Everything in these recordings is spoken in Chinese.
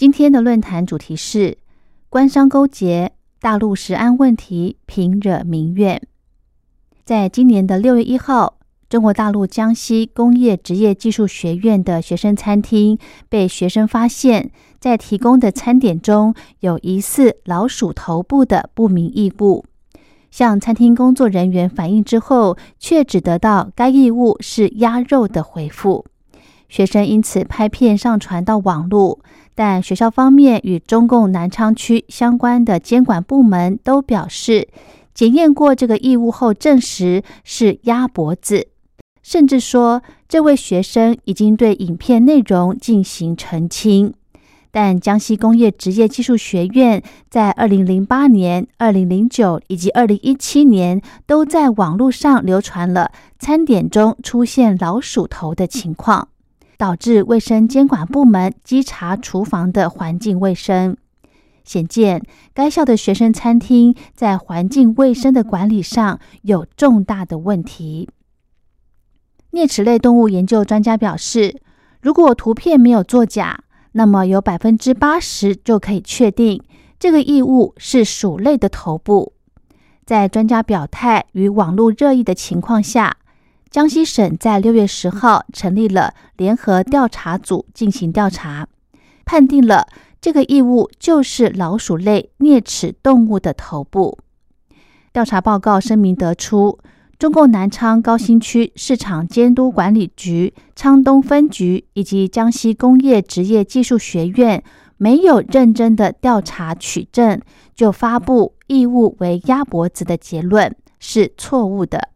今天的论坛主题是官商勾结，大陆食安问题频惹民怨。在今年的六月一号，中国大陆江西工业职业技术学院的学生餐厅被学生发现，在提供的餐点中有疑似老鼠头部的不明异物。向餐厅工作人员反映之后，却只得到该异物是鸭肉的回复。学生因此拍片上传到网络，但学校方面与中共南昌区相关的监管部门都表示，检验过这个异物后证实是鸭脖子，甚至说这位学生已经对影片内容进行澄清。但江西工业职业技术学院在二零零八年、二零零九以及二零一七年都在网络上流传了餐点中出现老鼠头的情况，导致卫生监管部门稽查厨房的环境卫生。显见，该校的学生餐厅在环境卫生的管理上有重大的问题。啮齿类动物研究专家表示，如果图片没有作假，那么有百分之八十就可以确定这个异物是鼠类的头部。在专家表态与网络热议的情况下，江西省在六月十号成立了联合调查组进行调查，判定了这个异物就是老鼠类啮齿动物的头部。调查报告声明得出。中共南昌高新区市场监督管理局昌东分局以及江西工业职业技术学院没有认真的调查取证，就发布异物为鸭脖子的结论是错误的。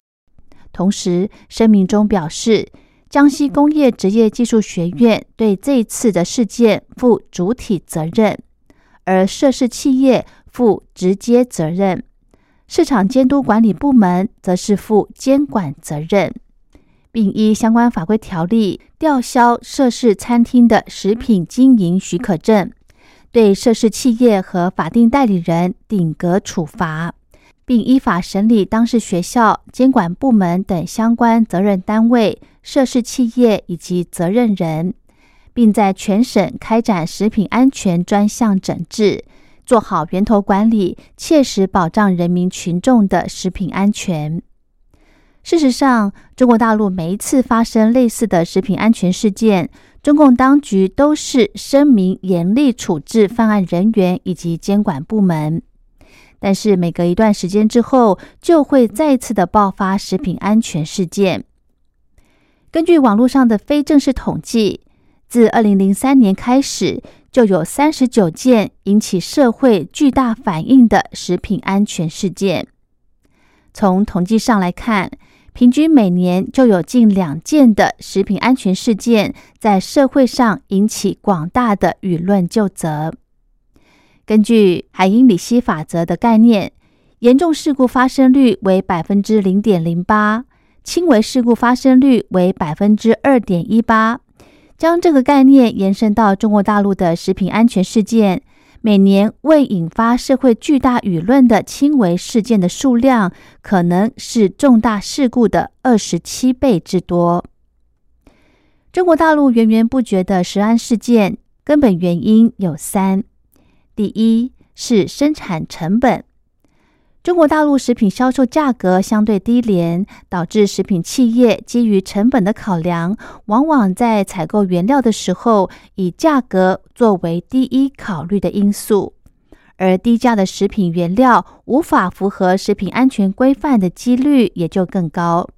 同时，声明中表示，江西工业职业技术学院对这次的事件负主体责任，而涉事企业负直接责任。市场监督管理部门则是负监管责任，并依相关法规条例吊销涉事餐厅的食品经营许可证，对涉事企业和法定代理人顶格处罚，并依法审理当事学校、监管部门等相关责任单位、涉事企业以及责任人，并在全省开展食品安全专项整治。做好源头管理，切实保障人民群众的食品安全。事实上，中国大陆每一次发生类似的食品安全事件，中共当局都是声明严厉处置犯案人员以及监管部门。但是，每隔一段时间之后，就会再次的爆发食品安全事件。根据网络上的非正式统计，自二零零三年开始。就有三十九件引起社会巨大反应的食品安全事件。从统计上来看，平均每年就有近两件的食品安全事件在社会上引起广大的舆论就责。根据海因里希法则的概念，严重事故发生率为百分之零点零八，轻微事故发生率为百分之二点一八。将这个概念延伸到中国大陆的食品安全事件，每年未引发社会巨大舆论的轻微事件的数量，可能是重大事故的二十七倍之多。中国大陆源源不绝的食安事件，根本原因有三：第一是生产成本。中国大陆食品销售价格相对低廉，导致食品企业基于成本的考量，往往在采购原料的时候以价格作为第一考虑的因素，而低价的食品原料无法符合食品安全规范的几率也就更高。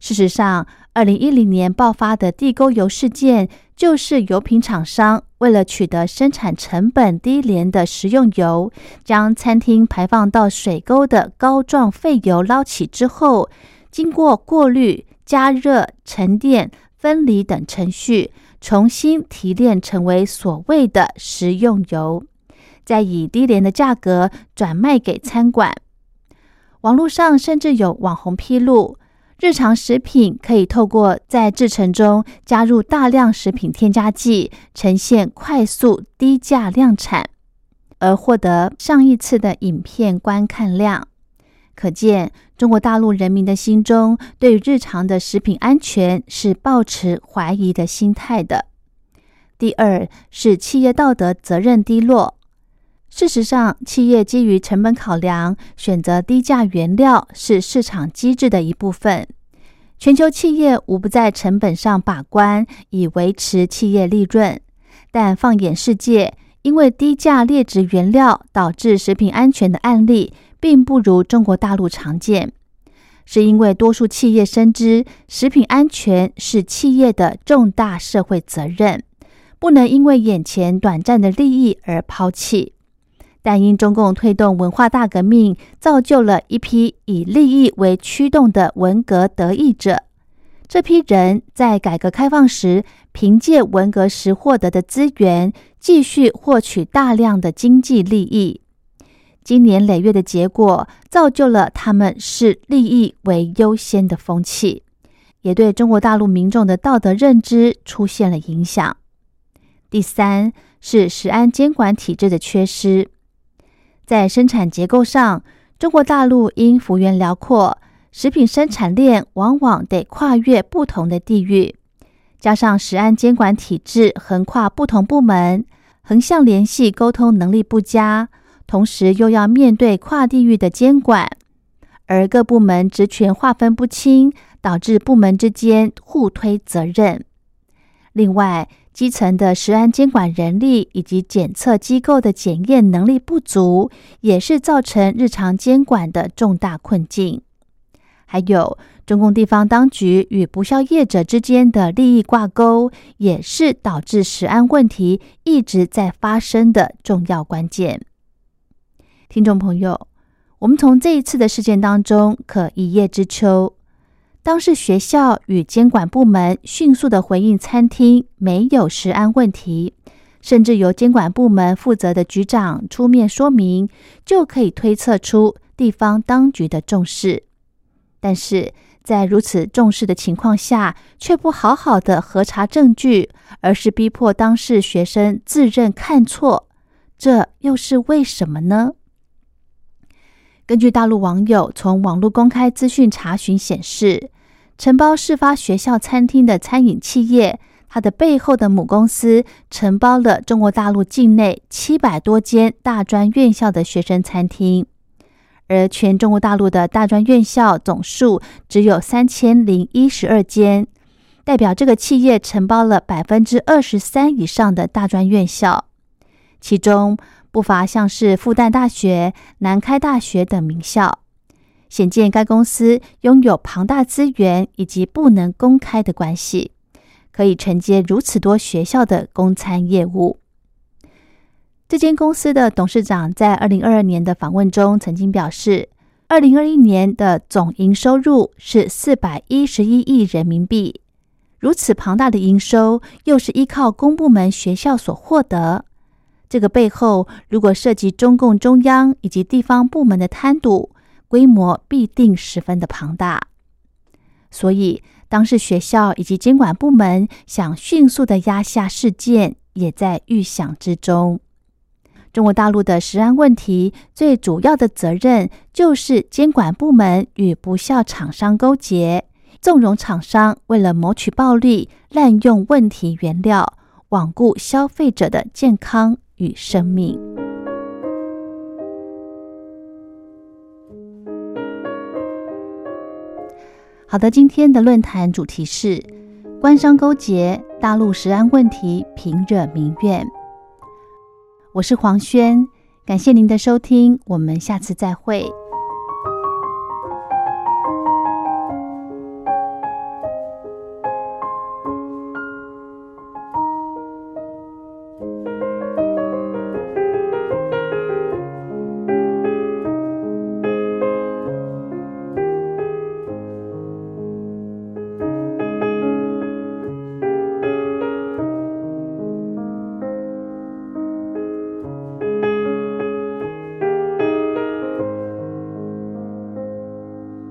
事实上，二零一零年爆发的地沟油事件，就是油品厂商为了取得生产成本低廉的食用油，将餐厅排放到水沟的膏状废油捞起之后，经过过滤、加热、沉淀、分离等程序，重新提炼成为所谓的食用油，再以低廉的价格转卖给餐馆。网络上甚至有网红披露，日常食品可以透过在制成中加入大量食品添加剂，呈现快速低价量产，而获得上亿次的影片观看量。可见，中国大陆人民的心中对于日常的食品安全是抱持怀疑的心态的。第二是企业道德责任低落。事实上，企业基于成本考量，选择低价原料是市场机制的一部分。全球企业无不在成本上把关，以维持企业利润。但放眼世界，因为低价劣质原料导致食品安全的案例，并不如中国大陆常见。是因为多数企业深知，食品安全是企业的重大社会责任，不能因为眼前短暂的利益而抛弃。但因中共推动文化大革命，造就了一批以利益为驱动的文革得益者。这批人在改革开放时，凭借文革时获得的资源，继续获取大量的经济利益。经年累月的结果，造就了他们视利益为优先的风气，也对中国大陆民众的道德认知出现了影响。第三是食安监管体制的缺失。在生产结构上，中国大陆因幅员辽阔，食品生产链往往得跨越不同的地域，加上食安监管体制横跨不同部门，横向联系沟通能力不佳，同时又要面对跨地域的监管，而各部门职权划分不清，导致部门之间互推责任。另外，基层的食安监管人力以及检测机构的检验能力不足，也是造成日常监管的重大困境。还有，中共地方当局与不肖业者之间的利益挂钩，也是导致食安问题一直在发生的重要关键。听众朋友，我们从这一次的事件当中可一叶知秋。当是学校与监管部门迅速的回应，餐厅没有食安问题，甚至由监管部门负责的局长出面说明，就可以推测出地方当局的重视。但是在如此重视的情况下，却不好好的核查证据，而是逼迫当事学生自认看错，这又是为什么呢？根据大陆网友从网络公开资讯查询显示，承包事发学校餐厅的餐饮企业，它的背后的母公司承包了中国大陆境内七百多间大专院校的学生餐厅，而全中国大陆的大专院校总数只有三千零一十二间，代表这个企业承包了百分之二十三以上的大专院校，其中。不乏像是复旦大学、南开大学等名校，显见该公司拥有庞大资源以及不能公开的关系，可以承接如此多学校的公餐业务。这间公司的董事长在二零二二年的访问中曾经表示，二零二一年的总营收入是四百一十一亿人民币，如此庞大的营收，又是依靠公部门学校所获得。这个背后，如果涉及中共中央以及地方部门的贪赌，规模必定十分的庞大。所以，当时学校以及监管部门想迅速的压下事件，也在预想之中。中国大陆的食安问题，最主要的责任就是监管部门与不孝厂商勾结，纵容厂商为了谋取暴利，滥用问题原料，罔顾消费者的健康。与生命。好的，今天的论坛主题是官商勾结，大陆食安问题平惹民怨。我是黄轩，感谢您的收听，我们下次再会。